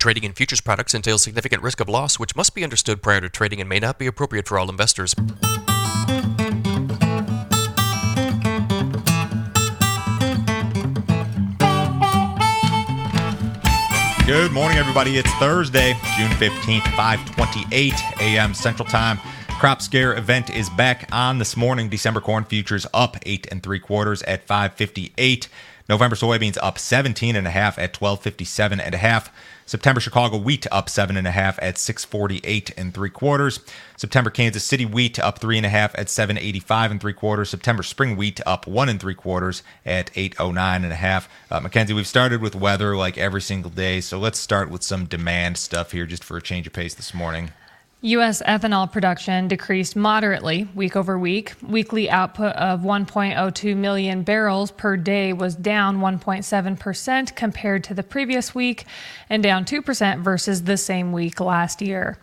Trading in futures products entails significant risk of loss, which must be understood prior to trading and may not be appropriate for all investors. Good morning, everybody. It's Thursday, June 15th, 528 a.m. Central Time. Crop Scare event is back on this morning. December corn futures up eight and three quarters at 558. November soybeans up 17 and a half at 1257 and a half. September Chicago wheat up seven and a half at 648 and three quarters. September Kansas City wheat up three and a half at 785 and three quarters. September spring wheat up one and three quarters at 809 and a half. Uh, Mackenzie, we've started with weather like every single day, so let's start with some demand stuff here just for a change of pace this morning. U.S. ethanol production decreased moderately week over week. Weekly output of 1.02 million barrels per day was down 1.7% compared to the previous week and down 2% versus the same week last year.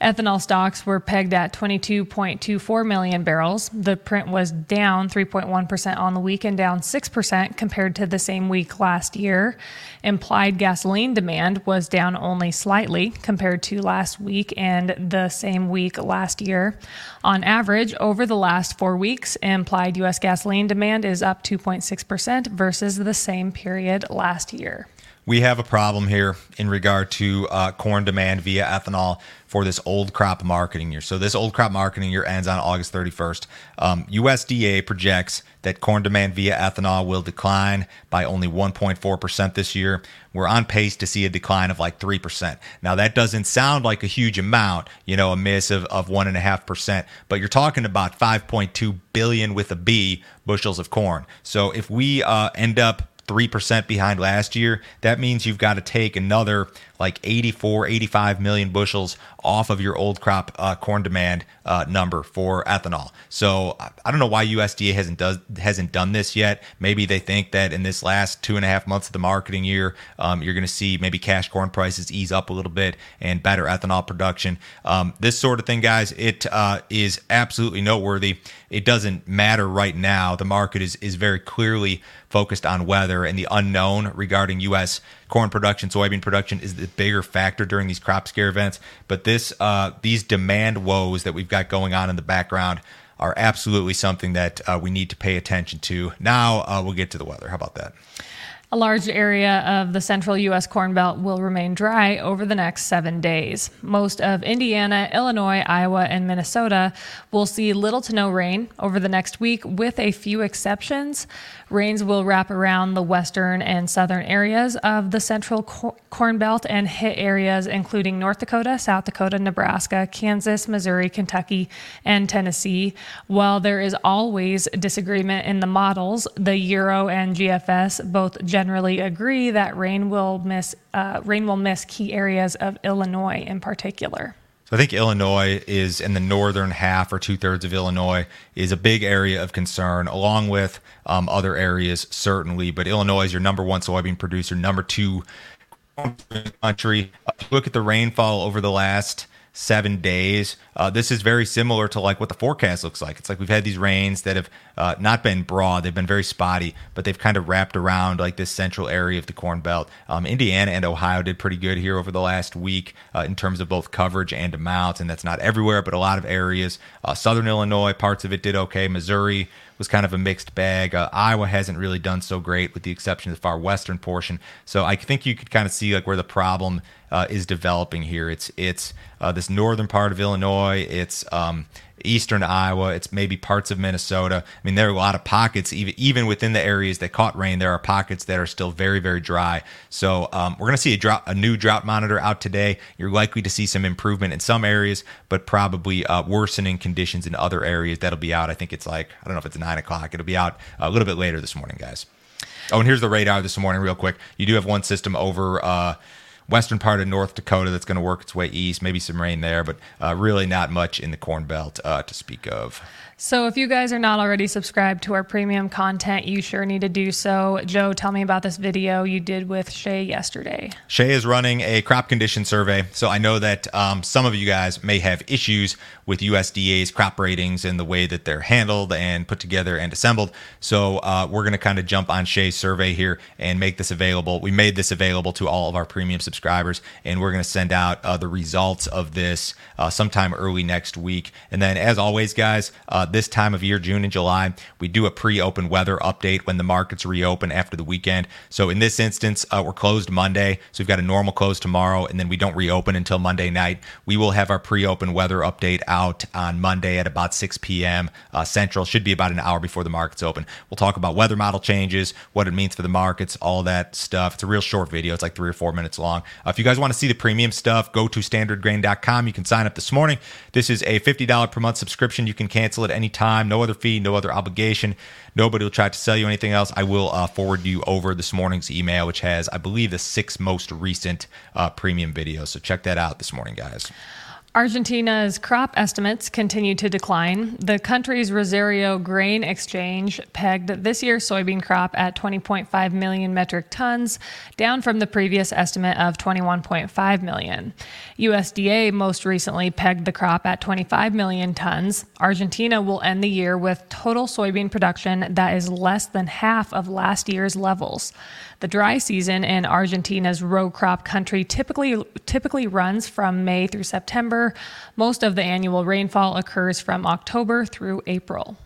Ethanol stocks were pegged at 22.24 million barrels. The print was down 3.1% on the week and down 6% compared to the same week last year. Implied gasoline demand was down only slightly compared to last week and the same week last year. On average, over the last four weeks, implied U.S. gasoline demand is up 2.6% versus the same period last year we have a problem here in regard to uh, corn demand via ethanol for this old crop marketing year. So this old crop marketing year ends on August 31st. Um, USDA projects that corn demand via ethanol will decline by only 1.4% this year. We're on pace to see a decline of like 3%. Now, that doesn't sound like a huge amount, you know, a miss of, of 1.5%, but you're talking about 5.2 billion with a B bushels of corn. So if we uh, end up 3% behind last year, that means you've got to take another like 84, 85 million bushels off of your old crop uh, corn demand uh, number for ethanol. So I don't know why USDA hasn't does hasn't done this yet. Maybe they think that in this last two and a half months of the marketing year, um, you're going to see maybe cash corn prices ease up a little bit and better ethanol production. Um, this sort of thing, guys, it uh, is absolutely noteworthy. It doesn't matter right now. The market is is very clearly focused on weather and the unknown regarding U.S. corn production, soybean production is the bigger factor during these crop scare events. But this, uh, these demand woes that we've got going on in the background are absolutely something that uh, we need to pay attention to. Now uh, we'll get to the weather. How about that? A large area of the central U.S. Corn Belt will remain dry over the next seven days. Most of Indiana, Illinois, Iowa, and Minnesota will see little to no rain over the next week, with a few exceptions. Rains will wrap around the western and southern areas of the central corn belt and hit areas including North Dakota, South Dakota, Nebraska, Kansas, Missouri, Kentucky, and Tennessee. While there is always disagreement in the models, the Euro and GFS both generally agree that rain will miss uh, rain will miss key areas of Illinois in particular. So I think Illinois is in the northern half or two thirds of Illinois is a big area of concern, along with um, other areas certainly. But Illinois is your number one soybean producer, number two country. Look at the rainfall over the last seven days. Uh, this is very similar to like what the forecast looks like. It's like we've had these rains that have uh, not been broad; they've been very spotty, but they've kind of wrapped around like this central area of the Corn Belt. Um, Indiana and Ohio did pretty good here over the last week uh, in terms of both coverage and amounts, and that's not everywhere, but a lot of areas. Uh, Southern Illinois, parts of it did okay. Missouri was kind of a mixed bag. Uh, Iowa hasn't really done so great, with the exception of the far western portion. So I think you could kind of see like where the problem uh, is developing here. It's it's uh, this northern part of Illinois. It's um, eastern Iowa. It's maybe parts of Minnesota. I mean, there are a lot of pockets, even even within the areas that caught rain. There are pockets that are still very, very dry. So um, we're going to see a drought, a new drought monitor out today. You're likely to see some improvement in some areas, but probably uh, worsening conditions in other areas. That'll be out. I think it's like I don't know if it's nine o'clock. It'll be out a little bit later this morning, guys. Oh, and here's the radar this morning, real quick. You do have one system over. Uh, western part of North Dakota that's going to work its way east. Maybe some rain there, but uh, really not much in the Corn Belt uh, to speak of. So, if you guys are not already subscribed to our premium content, you sure need to do so. Joe, tell me about this video you did with Shay yesterday. Shay is running a crop condition survey. So, I know that um, some of you guys may have issues with USDA's crop ratings and the way that they're handled and put together and assembled. So, uh, we're going to kind of jump on Shay's survey here and make this available. We made this available to all of our premium subscribers subscribers, and we're going to send out uh, the results of this uh, sometime early next week. And then, as always, guys, uh, this time of year, June and July, we do a pre-open weather update when the markets reopen after the weekend. So in this instance, uh, we're closed Monday, so we've got a normal close tomorrow, and then we don't reopen until Monday night. We will have our pre-open weather update out on Monday at about 6 p.m. Uh, Central. Should be about an hour before the markets open. We'll talk about weather model changes, what it means for the markets, all that stuff. It's a real short video. It's like three or four minutes long. Uh, if you guys want to see the premium stuff, go to standardgrain.com. You can sign up this morning. This is a $50 per month subscription. You can cancel at any time. No other fee, no other obligation. Nobody will try to sell you anything else. I will uh, forward you over this morning's email, which has, I believe, the six most recent uh, premium videos. So check that out this morning, guys. Argentina's crop estimates continue to decline. The country's Rosario Grain Exchange pegged this year's soybean crop at 20.5 million metric tons, down from the previous estimate of 21.5 million. USDA most recently pegged the crop at 25 million tons. Argentina will end the year with total soybean production that is less than half of last year's levels. The dry season in Argentina's row crop country typically typically runs from May through September. Most of the annual rainfall occurs from October through April.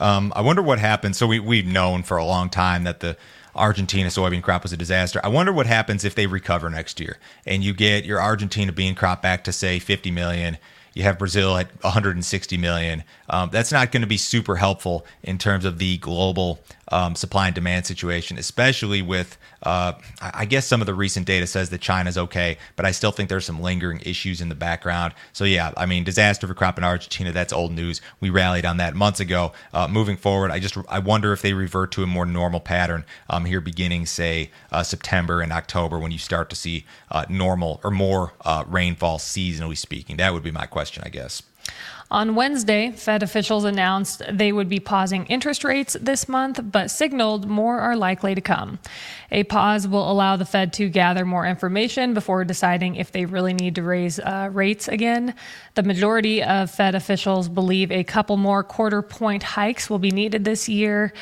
Um, I wonder what happens. So we we've known for a long time that the Argentina soybean crop was a disaster. I wonder what happens if they recover next year and you get your Argentina bean crop back to say 50 million you have Brazil at 160 million. Um, that's not going to be super helpful in terms of the global um, supply and demand situation, especially with, uh, I guess some of the recent data says that China's okay, but I still think there's some lingering issues in the background. So, yeah, I mean, disaster for crop in Argentina, that's old news. We rallied on that months ago. Uh, moving forward, I just, I wonder if they revert to a more normal pattern um, here beginning, say, uh, September and October when you start to see uh, normal or more uh, rainfall seasonally speaking. That would be my question, I guess. On Wednesday, Fed officials announced they would be pausing interest rates this month, but signaled more are likely to come. A pause will allow the Fed to gather more information before deciding if they really need to raise uh, rates again. The majority of Fed officials believe a couple more quarter point hikes will be needed this year.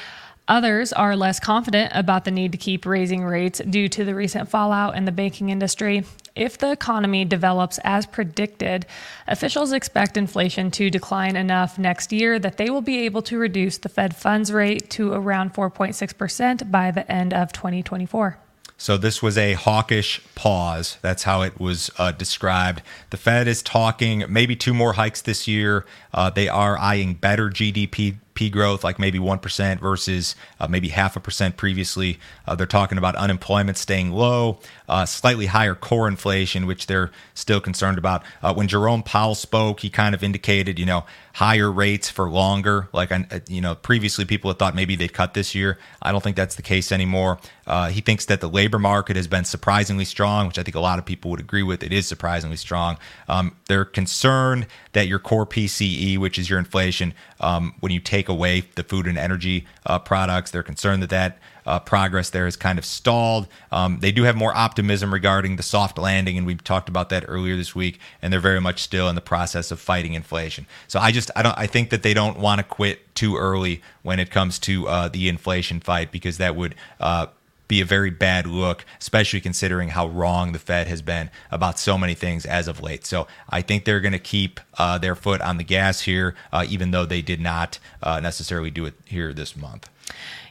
Others are less confident about the need to keep raising rates due to the recent fallout in the banking industry. If the economy develops as predicted, officials expect inflation to decline enough next year that they will be able to reduce the Fed funds rate to around 4.6% by the end of 2024. So this was a hawkish pause. That's how it was uh, described. The Fed is talking maybe two more hikes this year. Uh, they are eyeing better GDP growth, like maybe 1% versus uh, maybe half a percent previously. Uh, they're talking about unemployment staying low, uh, slightly higher core inflation, which they're still concerned about. Uh, when Jerome Powell spoke, he kind of indicated, you know, higher rates for longer. Like, you know, previously people had thought maybe they'd cut this year. I don't think that's the case anymore. Uh, he thinks that the labor market has been surprisingly strong, which I think a lot of people would agree with. It is surprisingly strong. Um, they're concerned that your core PCE, which is your inflation, um, when you take away the food and energy uh, products, they're concerned that that uh, progress there is kind of stalled. Um, they do have more optimism regarding the soft landing, and we talked about that earlier this week. And they're very much still in the process of fighting inflation. So I just I don't I think that they don't want to quit too early when it comes to uh, the inflation fight because that would uh, be a very bad look, especially considering how wrong the Fed has been about so many things as of late. So I think they're going to keep uh, their foot on the gas here, uh, even though they did not uh, necessarily do it here this month.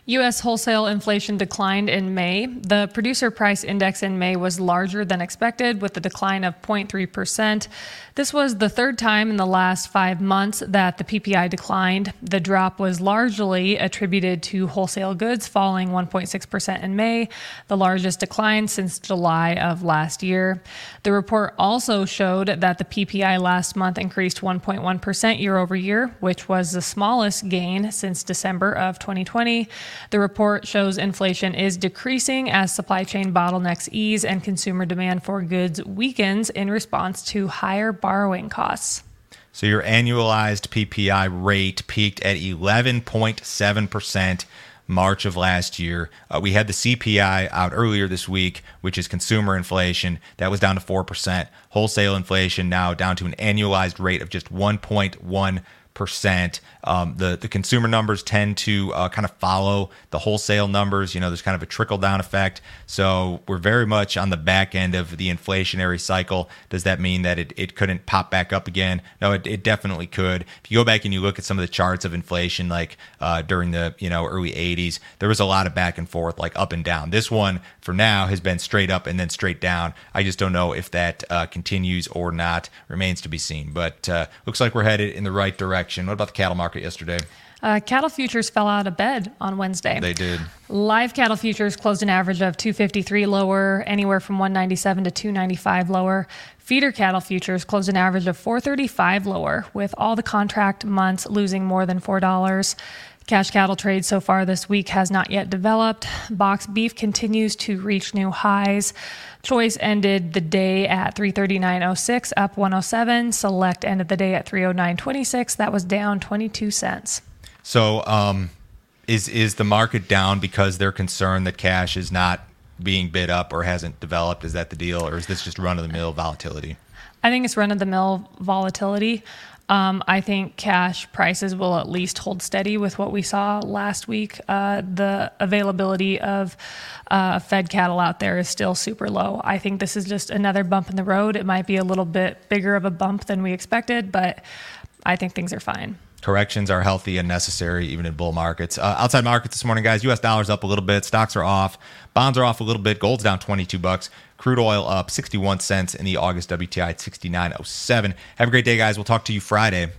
U.S. wholesale inflation declined in May. The producer price index in May was larger than expected, with a decline of 0.3%. This was the third time in the last five months that the PPI declined. The drop was largely attributed to wholesale goods falling 1.6% in May, the largest decline since July of last year. The report also showed that the PPI last month increased 1.1% year over year, which was the smallest gain since December of 2020. The report shows inflation is decreasing as supply chain bottlenecks ease and consumer demand for goods weakens in response to higher borrowing costs. So your annualized PPI rate peaked at 11.7% March of last year. Uh, we had the CPI out earlier this week, which is consumer inflation. That was down to 4%. Wholesale inflation now down to an annualized rate of just 1.1 percent. Um, the the consumer numbers tend to uh, kind of follow the wholesale numbers. You know, there's kind of a trickle down effect. So we're very much on the back end of the inflationary cycle. Does that mean that it, it couldn't pop back up again? No, it, it definitely could. If you go back and you look at some of the charts of inflation, like uh, during the you know early 80s, there was a lot of back and forth, like up and down. This one for now has been straight up and then straight down. I just don't know if that uh, continues or not. Remains to be seen. But uh, looks like we're headed in the right direction direction. What about the cattle market yesterday? Uh, cattle futures fell out of bed on Wednesday. They did. Live cattle futures closed an average of 253 lower, anywhere from 197 to 295 lower. Feeder cattle futures closed an average of 435 lower, with all the contract months losing more than $4. Cash cattle trade so far this week has not yet developed. Box beef continues to reach new highs. Choice ended the day at 339.06, up 107. Select ended the day at 309.26. That was down 22 cents. So, um, is is the market down because they're concerned that cash is not being bid up or hasn't developed? Is that the deal, or is this just run of the mill volatility? I think it's run of the mill volatility. Um, I think cash prices will at least hold steady with what we saw last week. Uh, the availability of uh, fed cattle out there is still super low. I think this is just another bump in the road. It might be a little bit bigger of a bump than we expected, but I think things are fine corrections are healthy and necessary even in bull markets. Uh, outside markets this morning, guys. U.S. dollars up a little bit. Stocks are off. Bonds are off a little bit. Gold's down 22 bucks. Crude oil up 61 cents in the August WTI at 69.07. Have a great day, guys. We'll talk to you Friday